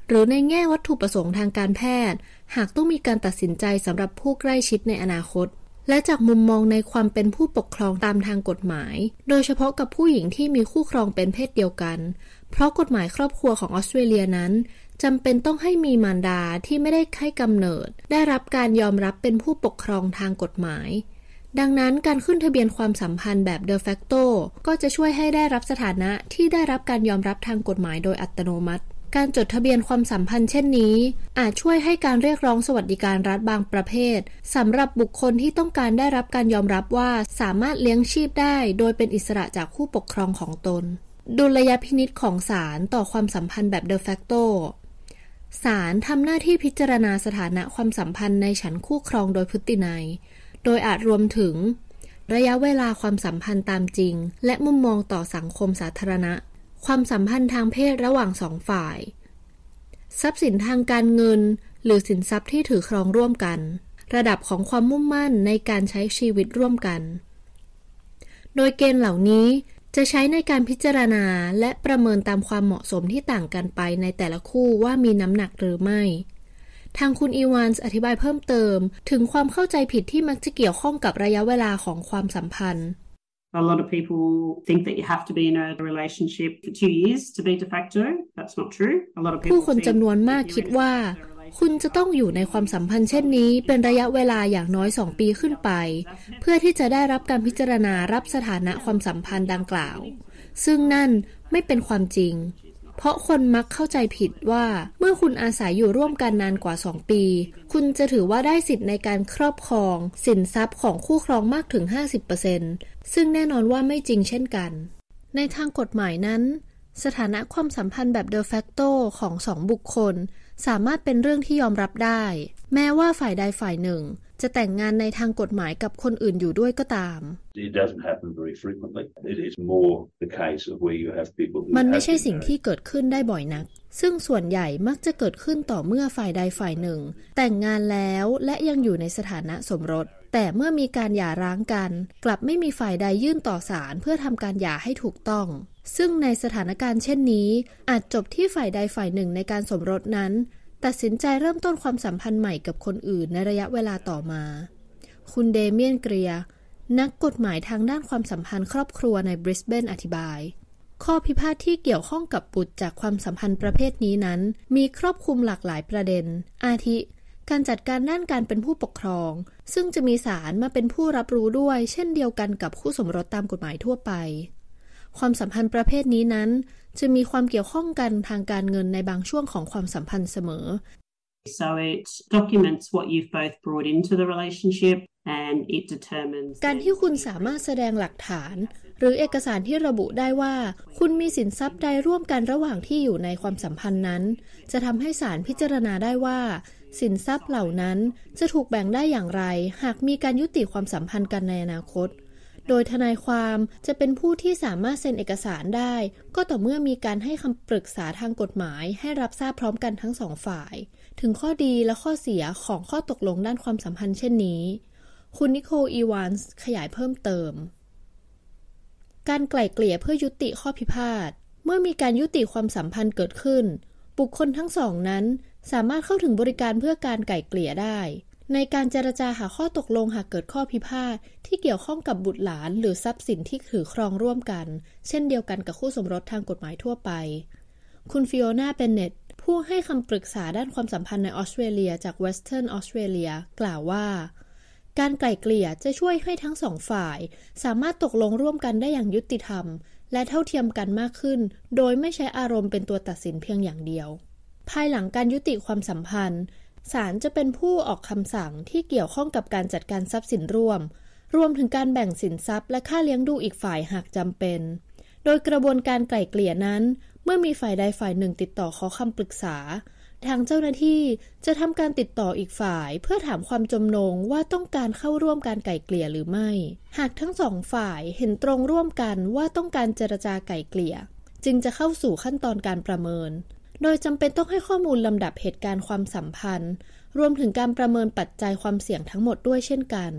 หรือในแง่วัตถุประสงค์ทางการแพทย์หากต้องมีการตัดสินใจสำหรับผู้ใกล้ชิดในอนาคต และจากมุมมองในความเป็นผู้ปกครองตามทางกฎหมาย โดยเฉพาะกับผู้หญิงที่มีคู่ครองเป็นเพศเดียวกัน เพราะกฎหมายครอบครัวของออสเตรเลียนั้นจำเป็นต้องให้มีมารดาที่ไม่ได้ให้กำเนิด ได้รับการยอมรับเป็นผู้ปกครองทางกฎหมาย ดังนั้นการขึ้นทะเบียนความสัมพันธ์แบบ de facto ก็จะช่วยให้ได้รับสถานะที่ได้รับการยอมรับทางกฎหมายโดยอัตโนมัติ การจดทะเบียนความสัมพันธ์เช่นนี้ อาจช่วยให้การเรียกร้องสวัสดิการรัฐบางประเภทสำหรับบุคคลที่ต้องการได้รับการยอมรับว่าสามารถเลี้ยงชีพได้ โดยเป็นอิสระจากผู้ปกครองของตน ดุลยพินิษของศาลต่อความสัมพันธ์แบบ de facto ศาลทำหน้าที่พิจารณาสถานะความสัมพันธ์ในฉันคู่ครองโดยพฤตินัย โดยอาจรวมถึง ระยะเวลาความสัมพันธ์ตามจริง และมุมมองต่อสังคมสาธารณะ ความสัมพันธ์ทางเพศระหว่างสองฝ่าย ทรัพย์สินทางการเงิน หรือสินทรัพย์ที่ถือครองร่วมกัน ระดับของความมุ่งมั่นในการใช้ชีวิตร่วมกัน โดยเกณฑ์เหล่านี้จะใช้ในการพิจารณาและประเมินตามความเหมาะสมที่ต่างกันไปในแต่ละคู่ว่ามีน้ำหนักหรือไม่ ทางคุณอีวานส์อธิบายเพิ่มเติม ถึงความเข้าใจผิดที่มักจะเกี่ยวข้องกับระยะเวลาของความสัมพันธ์ A lot of people think that you have to be in a relationship for two years to be de facto. That's not true. A lot of people ผู้คนจำนวนมากคิดว่า คุณจะต้องอยู่ในความสัมพันธ์เช่นนี้ เป็นระยะเวลาอย่างน้อย 2 ปีขึ้นไป เพื่อที่จะได้รับการพิจารณารับสถานะความสัมพันธ์ดังกล่าว ซึ่งนั่นไม่เป็นความจริง เพราะคนมักเข้าใจผิดว่าเมื่อคุณอาศัยอยู่ร่วมกันนานกว่า 2 ปี คุณจะถือว่าได้สิทธิ์ในการครอบครอง สินทรัพย์ของคู่ครองมากถึง 50%ซึ่งแน่นอนว่าไม่จริงเช่นกัน ในทางกฎหมายนั้น สถานะความสัมพันธ์แบบ de facto ของสองบุคคล สามารถเป็นเรื่องที่ยอมรับได้ แม้ว่าฝ่ายใดฝ่ายหนึ่ง จะแต่งงานในทางกฎหมายกับคนอื่นอยู่ด้วยก็ตาม It doesn't happen very frequently. It is more the case of where you have people who มันไม่ have ใช่ been สิ่งที่เกิดขึ้นได้บ่อยนัก ซึ่งส่วนใหญ่มักจะเกิดขึ้นต่อเมื่อฝ่ายใดฝ่ายหนึ่ง แต่งงานแล้วและยังอยู่ในสถานะสมรส แต่เมื่อมีการหย่าร้างกัน กลับไม่มีฝ่ายใดยื่นต่อศาลเพื่อทำการหย่าให้ถูกต้องซึ่งในสถานการณ์เช่นนี้ อาจจบที่ฝ่ายใดฝ่ายหนึ่งในการสมรสนั้น ตัดสินใจเริ่มต้นความสัมพันธ์ใหม่กับคนอื่นในระยะเวลาต่อมา คุณเดเมียนเกรีย นักกฎหมายทางด้านความสัมพันธ์ครอบครัวในบริสเบนอธิบาย ข้อพิพาทที่เกี่ยวข้องกับบุตรจากความสัมพันธ์ประเภทนี้นั้น มีครอบคลุมหลากหลายประเด็น อาทิ การจัดการด้านการเป็นผู้ปกครอง ซึ่งจะมีศาลมาเป็นผู้รับรู้ด้วย เช่นเดียวกันกับคู่สมรสตามกฎหมายทั่วไป ความสัมพันธ์ประเภทนี้นั้น จะมีความเกี่ยวข้องกันทางการเงินในบางช่วงของความสัมพันธ์เสมอ So it documents what you've both brought into the relationship and it determines การที่คุณสามารถแสดงหลักฐาน หรือเอกสารที่ระบุได้ว่า คุณมีสินทรัพย์ใดร่วมกันระหว่างที่อยู่ในความสัมพันธ์นั้น จะทำให้ศาลพิจารณาได้ว่า สินทรัพย์เหล่านั้นจะถูกแบ่งได้อย่างไร หากมีการยุติความสัมพันธ์กันในอนาคต โดยทนายความจะเป็นผู้ที่สามารถเซ็นเอกสารได้ ก็ต่อเมื่อมีการให้คำปรึกษาทางกฎหมายให้รับทราบพร้อมกันทั้งสองฝ่าย ถึงข้อดีและข้อเสียของข้อตกลงด้านความสัมพันธ์เช่นนี้ คุณนิโคลอีวานส์ขยายเพิ่มเติม การไกล่เกลี่ยเพื่อยุติข้อพิพาท เมื่อมีการยุติความสัมพันธ์เกิดขึ้น บุคคลทั้งสองนั้นสามารถเข้าถึงบริการเพื่อการไกล่เกลี่ยได้ ในการเจรจาหาข้อตกลงหากเกิดข้อพิพาทที่เกี่ยวข้องกับบุตรหลานหรือทรัพย์สินที่ถือครองร่วมกัน เช่นเดียวกันกับคู่สมรสทางกฎหมายทั่วไป คุณฟิโอนาเบนเนตผู้ให้คำปรึกษาด้านความสัมพันธ์ในออสเตรเลียจากเวสเทิร์นออสเตรเลียกล่าวว่า การไกล่เกลี่ยจะช่วยให้ทั้งสองฝ่าย สามารถตกลงร่วมกันได้อย่างยุติธรรม และเท่าเทียมกันมากขึ้น โดยไม่ใช้อารมณ์เป็นตัวตัดสินเพียงอย่างเดียว ภายหลังการยุติความสัมพันธ์ ศาลจะเป็นผู้ออกคำสั่งที่เกี่ยวข้องกับการจัดการทรัพย์สินร่วม รวมถึงการแบ่งสินทรัพย์และค่าเลี้ยงดูอีกฝ่ายหากจำเป็น โดยกระบวนการไกล่เกลี่ยนั้น เมื่อมีฝ่ายใดฝ่ายหนึ่งติดต่อขอคำปรึกษา ทางเจ้าหน้าที่จะทำการติดต่ออีกฝ่าย เพื่อถามความจำนงว่าต้องการเข้าร่วมการไก่เกลี่ยหรือไม่ หากทั้งสองฝ่ายเห็นตรงร่วมกันว่าต้องการเจรจาไก่เกลี่ย จึงจะเข้าสู่ขั้นตอนการประเมิน โดยจำเป็นต้องให้ข้อมูลลำดับเหตุการณ์ความสัมพันธ์ รวมถึงการประเมินปัจจัยความเสี่ยงทั้งหมดด้วยเช่นกัน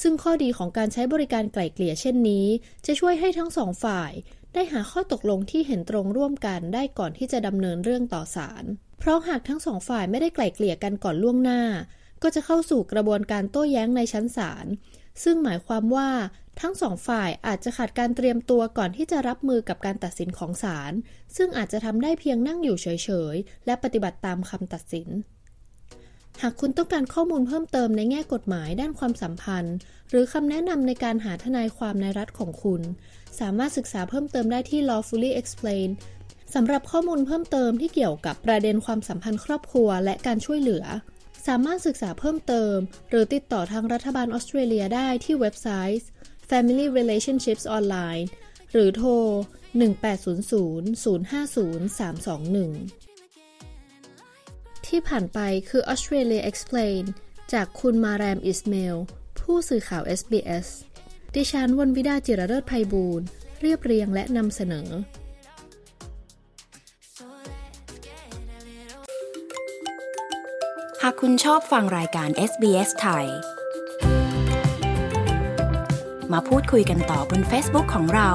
ซึ่งข้อดีของการใช้บริการไกล่เกลี่ยเช่นนี้ จะช่วยให้ทั้งสองฝ่าย ได้หาข้อตกลงที่เห็นตรงร่วมกันได้ก่อนที่จะดำเนินเรื่องต่อศาล เพราะหากทั้งสองฝ่ายไม่ได้ไกล่เกลี่ยกันก่อนล่วงหน้า ก็จะเข้าสู่กระบวนการโต้แย้งในชั้นศาล ซึ่งหมายความว่า ทั้งสองฝ่ายอาจจะขาดการเตรียมตัวก่อนที่จะรับมือกับการตัดสินของศาลซึ่งอาจจะทำได้เพียงนั่งอยู่เฉยๆ และปฏิบัติตามคำตัดสิน หากคุณต้องการข้อมูลเพิ่มเติมในแง่กฎหมายด้านความสัมพันธ์ หรือคำแนะนำในการหาทนายความในรัฐของคุณ สามารถศึกษาเพิ่มเติมได้ที่ Lawfully Explained สำหรับข้อมูลเพิ่มเติมที่เกี่ยวกับประเด็นความสัมพันธ์ครอบครัวและการช่วยเหลือ สามารถศึกษาเพิ่มเติม หรือติดต่อทางรัฐบาลออสเตรเลียได้ที่เว็บไซต์ Family Relationships Online หรือโทร 1800 050 321 ที่ผ่านไปคือ Australia Explain จากคุณมาแรมอิสเมล ผู้สื่อข่าว SBS ดิฉันวันวิดาจิรเลิศภัยบูรณ์ เรียบเรียงและนำเสนอหากคุณชอบฟังรายการ SBS ไทย มาพูดคุยกันต่อบน Facebook ของเรา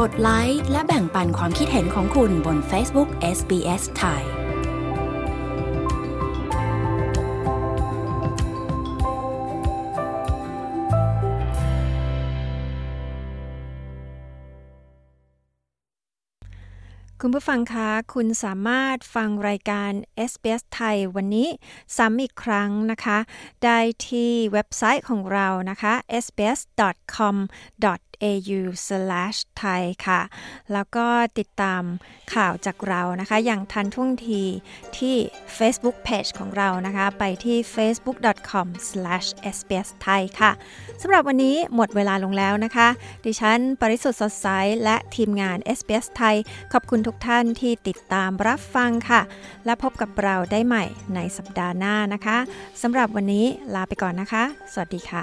กดไลค์และแบ่งปันความคิดเห็นของคุณบน Facebook SBS ไทย คุณผู้ฟังคะ คุณสามารถฟังรายการ SBS ไทยวันนี้ซ้ำอีกครั้งนะคะ ได้ที่เว็บไซต์ของเรานะคะ sbs.com au/thai ค่ะ แล้วก็ติดตามข่าวจากเรานะคะ อย่างทันท่วงทีที่ Facebook Page ของเรานะคะ ไปที่ facebook.com/sbsthai ค่ะสำหรับวันนี้หมดเวลาลงแล้วนะคะ ดิฉัน ปริสุทธ์สดใส และทีมงาน SBS ไทย ขอบคุณทุกท่านที่ติดตามรับฟังค่ะ และพบกับเราได้ใหม่ในสัปดาห์หน้านะคะสำหรับวันนี้ลาไปก่อนนะคะ สวัสดีค่ะ